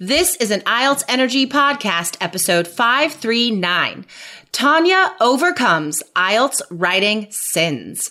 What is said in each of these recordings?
This is an IELTS Energy Podcast, episode 539. Tania overcomes IELTS writing sins.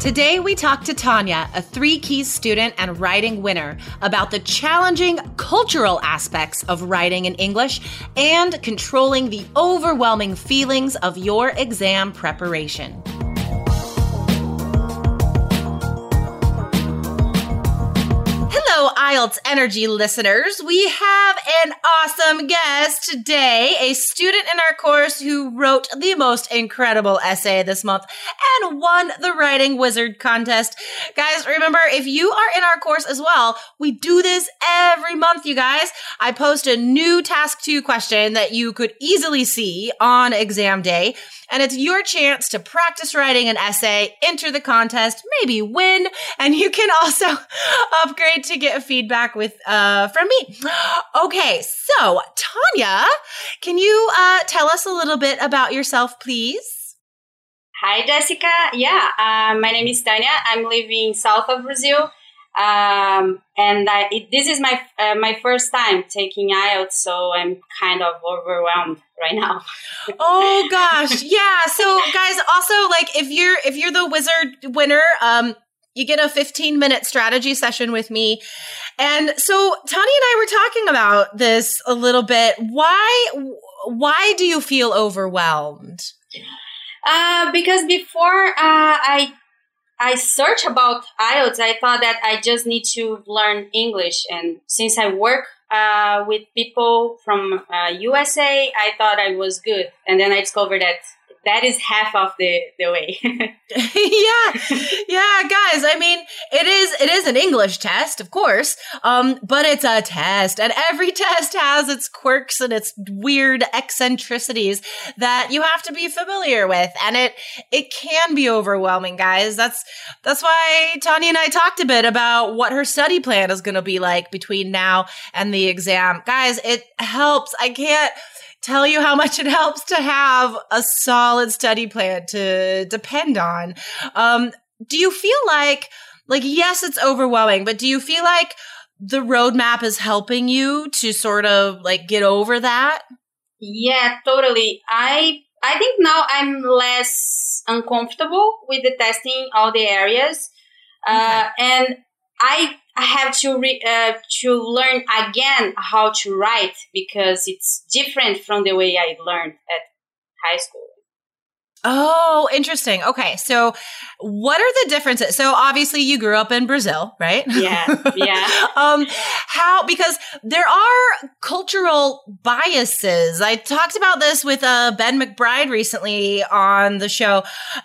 Today, we talk to Tania, a three keys student and writing winner, about the challenging cultural aspects of writing in English and controlling the overwhelming feelings of your exam preparation. IELTS Energy listeners. We have an awesome guest today, a student in our course who wrote the most incredible essay this month and won the Writing Wizard contest. Guys, remember, if you are in our course as well, we do this every month, you guys. I post a new task two question that you could easily see on exam day and it's your chance to practice writing an essay, enter the contest, maybe win, and you can also upgrade to get a feedback with uh, from me. Okay, so Tania, can you uh, tell us a little bit about yourself, please? Hi, Jessica. Yeah, uh, my name is Tania. I'm living south of Brazil. Um, and I, it, this is my uh, my first time taking IELTS, so I'm kind of overwhelmed right now. oh gosh, yeah. So guys, also like if you're if you're the wizard winner, um, you get a 15 minute strategy session with me. And so Tania and I were talking about this a little bit. Why why do you feel overwhelmed? Uh, because before uh, I I searched about IELTS, I thought that I just need to learn English. And since I work uh, with people from uh, USA, I thought I was good. And then I discovered that that is half of the the way. yeah, yeah, guys. I mean, it is it is an English test, of course, um, but it's a test, and every test has its quirks and its weird eccentricities that you have to be familiar with, and it it can be overwhelming, guys. That's that's why Tania and I talked a bit about what her study plan is going to be like between now and the exam, guys. It helps. I can't tell you how much it helps to have a solid study plan to depend on. Um, do you feel like, like, yes, it's overwhelming, but do you feel like the roadmap is helping you to sort of like get over that? Yeah, totally. I I think now I'm less uncomfortable with the testing all the areas, uh, okay. uh, and I have to re, uh, to learn again how to write because it's different from the way I learned at high school. Oh, interesting. Okay. So what are the differences? So obviously you grew up in Brazil, right? Yeah. Yeah. um, how, because there are cultural biases. I talked about this with, uh, Ben McBride recently on the show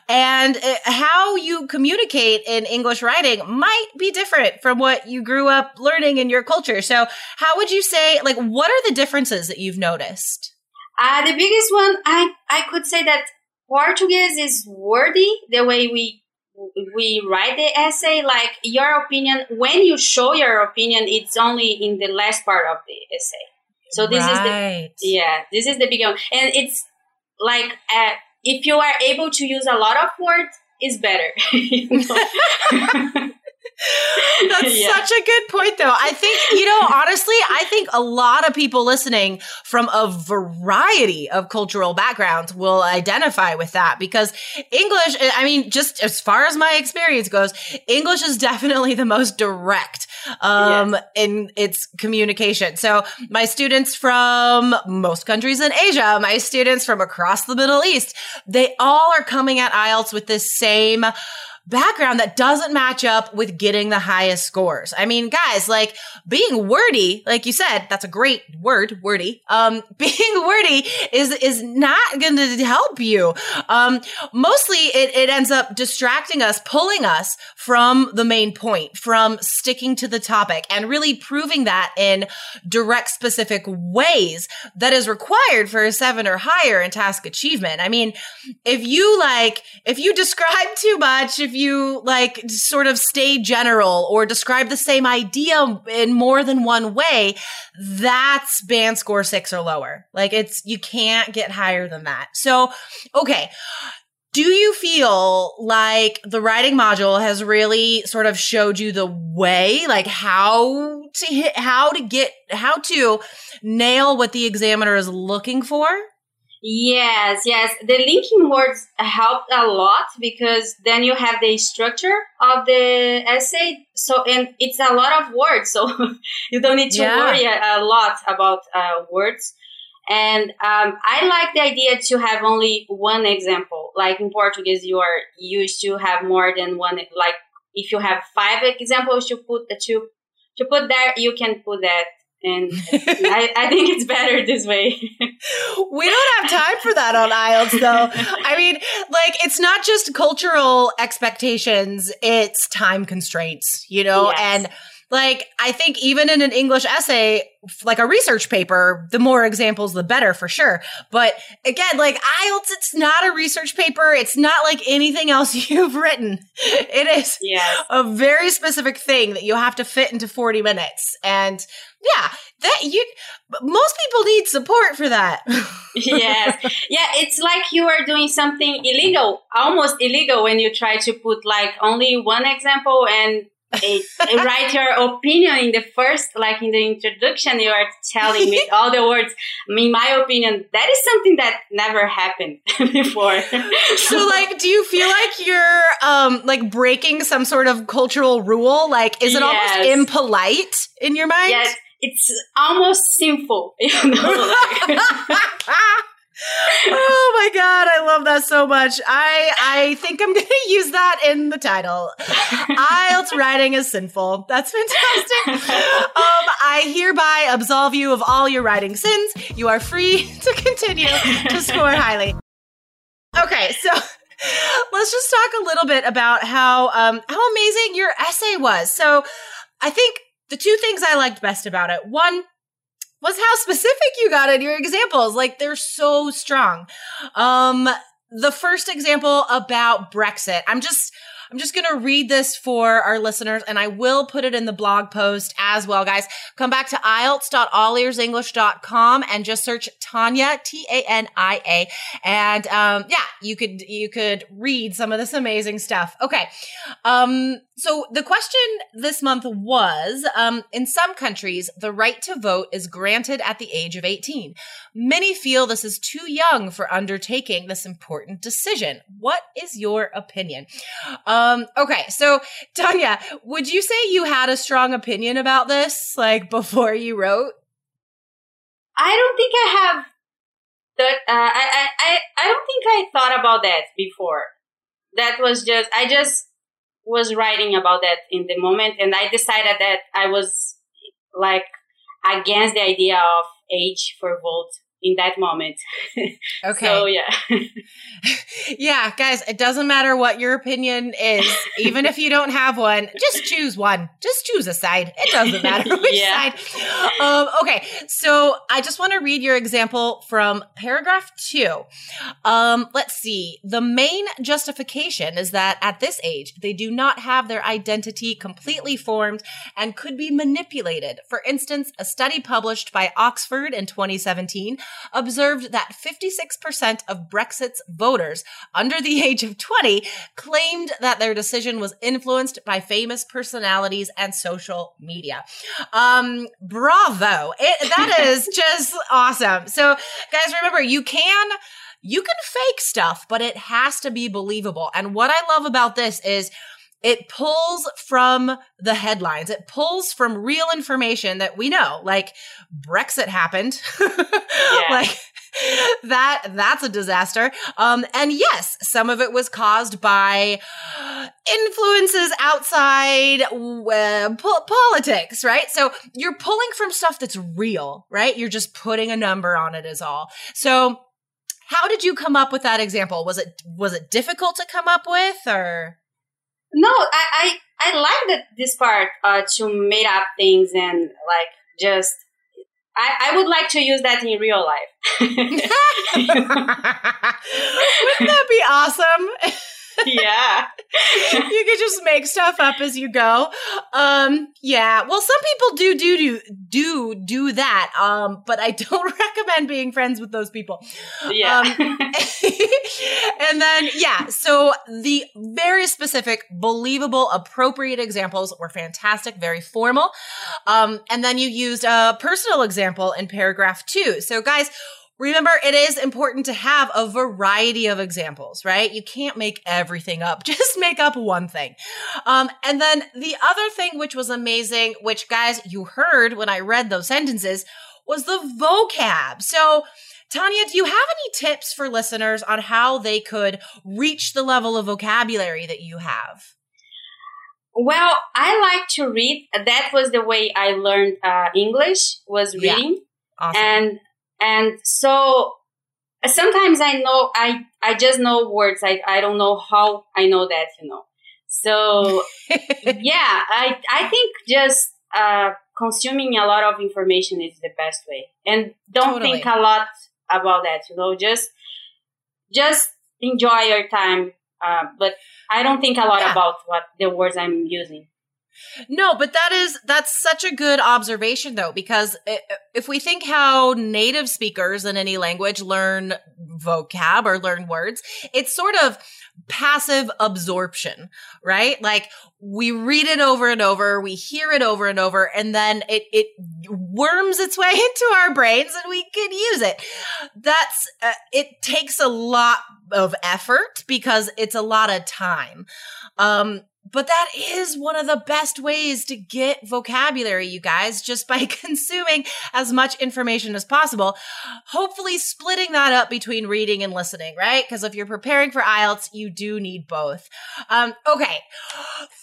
and uh, how you communicate in English writing might be different from what you grew up learning in your culture. So how would you say, like, what are the differences that you've noticed? Uh, the biggest one, I, I could say that Portuguese is wordy the way we we write the essay. Like your opinion, when you show your opinion, it's only in the last part of the essay. So this right. is the yeah, this is the big one, and it's like uh, if you are able to use a lot of words, is better. That's yeah. such a good point, though. I think, you know, honestly, I think a lot of people listening from a variety of cultural backgrounds will identify with that because English, I mean, just as far as my experience goes, English is definitely the most direct um, yes. in its communication. So my students from most countries in Asia, my students from across the Middle East, they all are coming at IELTS with this same background that doesn't match up with getting the highest scores. I mean, guys, like being wordy, like you said, that's a great word, wordy. Um, being wordy is, is not going to help you. Um, mostly it, it ends up distracting us, pulling us from the main point, from sticking to the topic and really proving that in direct specific ways that is required for a seven or higher in task achievement. I mean, if you like, if you describe too much, if you like sort of stay general or describe the same idea in more than one way, that's band score six or lower. Like it's, you can't get higher than that. So, okay. Do you feel like the writing module has really sort of showed you the way, like how to hit, how to get, how to nail what the examiner is looking for? Yes, yes. The linking words helped a lot because then you have the structure of the essay. So, and it's a lot of words. So you don't need to yeah. worry a, a, lot about uh, words. And um, I like the idea to have only one example. Like in Portuguese, you are used to have more than one. Like if you have five examples to put the two to put there, you can put that and I, I, think it's better this way. we don't have time for that on IELTS, though. I mean, like, it's not just cultural expectations, it's time constraints, you know? Yes. And like, I think even in an English essay, like a research paper, the more examples, the better for sure. But again, like IELTS, it's not a research paper. It's not like anything else you've written. It is yes. a very specific thing that you have to fit into 40 minutes. And yeah, that you, most people need support for that. yes. Yeah. It's like you are doing something illegal, almost illegal when you try to put like only one example and write your opinion in the first, like in the introduction, you are telling me all the words. In my opinion, that is something that never happened before. so, like, do you feel like you're um like breaking some sort of cultural rule? Like, is it yes. almost impolite in your mind? Yes, it's almost sinful. You know. Like oh my god, I love that so much. I I think I'm going to use that in the title. IELTS writing is sinful. That's fantastic. Um, I hereby absolve you of all your writing sins. You are free to continue to score highly. Okay, so let's just talk a little bit about how um, how amazing your essay was. So, I think the two things I liked best about it. One, was how specific you got in your examples. Like they're so strong. Um, the first example about Brexit, I'm just, I'm just going to read this for our listeners and I will put it in the blog post as well, guys. Come back to IELTS.allearsenglish.com and just search Tania, T-A-N-I-A. And, um, yeah, you could, you could read some of this amazing stuff. Okay. Um, so the question this month was, um, in some countries, the right to vote is granted at the age of 18. Many feel this is too young for undertaking this important decision. What is your opinion? Um, okay. So Tania, would you say you had a strong opinion about this, like before you wrote? I don't think I have that. Uh, I, I, I don't think I thought about that before. That was just, I just was writing about that in the moment and I decided that I was like against the idea of age for vote in that moment. Okay. so yeah. yeah, guys, it doesn't matter what your opinion is, even if you don't have one, just choose one. Just choose a side. It doesn't matter which yeah. side. Um, okay, so I just want to read your example from paragraph two. Um, let's see. The main justification is that at this age, they do not have their identity completely formed and could be manipulated. For instance, a study published by Oxford in 2017 observed that 56% of Brexit's voters under the age of 20 claimed that their decision was influenced by famous personalities and social media. Um, bravo. It, that is just awesome. So guys, remember you can you can fake stuff, but it has to be believable. And what I love about this is it pulls from the headlines. It pulls from real information that we know, like Brexit happened. like that that's a disaster. Um, and yes, some of it was caused by influences outside uh, po- politics, right? So you're pulling from stuff that's real, right? You're just putting a number on it is all. So how did you come up with that example? Was it was it difficult to come up with or No, I I, I like that this part uh, to make up things and like just I, I would like to use that in real life. Wouldn't that be awesome? yeah. you could just make stuff up as you go. Um, yeah. Well, some people do do do do do that. Um, but I don't recommend being friends with those people. Yeah. Um, and then yeah, so the very specific, believable, appropriate examples were fantastic, very formal. Um, and then you used a personal example in paragraph two. So guys, Remember, it is important to have a variety of examples, right? You can't make everything up. Just make up one thing. Um, and then the other thing, which was amazing, which guys, you heard when I read those sentences, was the vocab. So, Tania, do you have any tips for listeners on how they could reach the level of vocabulary that you have? Well, I like to read. That was the way I learned uh, English was reading. Yeah. Awesome. And and so sometimes I know I I just know words. I I don't know how I know that, you know. So yeah, I I think just uh, consuming a lot of information is the best way, and don't totally. think a lot about that. You know, just just enjoy your time. Uh, but I don't think a lot yeah. about what the words I'm using. No, but that is that's such a good observation though because if we think how native speakers in any language learn vocab or learn words, it's sort of passive absorption, right? Like we read it over and over, we hear it over and over, and then it it worms its way into our brains, and we can use it. That's uh, it takes a lot of effort because it's a lot of time. Um, but that is one of the best ways to get vocabulary, you guys, just by consuming as much information as possible. Hopefully, splitting that up between reading and listening, right? Because if you're preparing for IELTS, you do need both. Um, okay,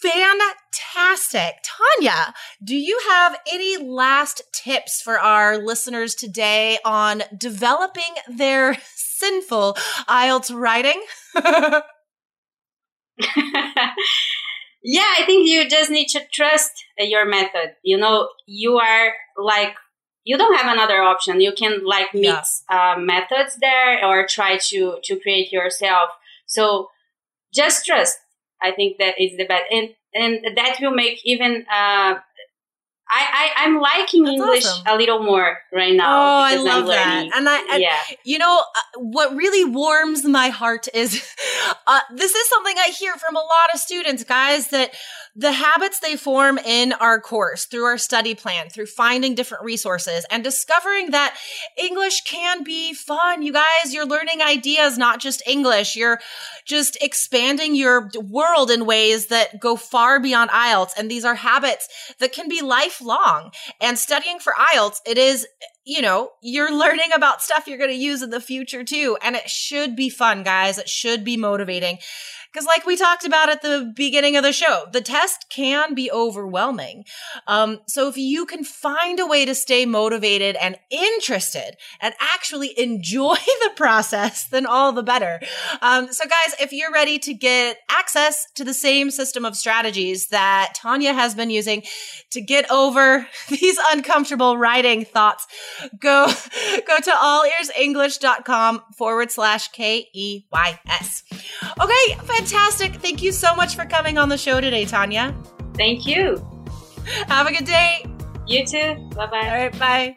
fantastic. Tania, do you have any last tips for our listeners today on developing their sinful IELTS writing? yeah, I think you just need to trust your method. You know, you are like, you don't have another option. You can like mix yeah. uh, methods there or try to, to create yourself. So just trust. I think that is the best. And, and that will make even, uh, I, I am liking That's English awesome. a little more right now. Oh, I love that. And I, and, yeah. you know, uh, what really warms my heart is, uh, this is something I hear from a lot of students, guys, that the habits they form in our course through our study plan, through finding different resources and discovering that English can be fun. You guys, you're learning ideas, not just English. You're just expanding your world in ways that go far beyond IELTS. And these are habits that can be lifelong. And studying for IELTS, it is you know, you're learning about stuff you're going to use in the future too. And it should be fun, guys. It should be motivating. Because, like we talked about at the beginning of the show, the test can be overwhelming. Um, so, if you can find a way to stay motivated and interested and actually enjoy the process, then all the better. Um, so, guys, if you're ready to get access to the same system of strategies that Tania has been using to get over these uncomfortable writing thoughts, go go to allearsenglish.com forward slash K E Y S. Okay, fantastic. Thank you so much for coming on the show today, Tania. Thank you. Have a good day. You too. Bye bye. All right, bye.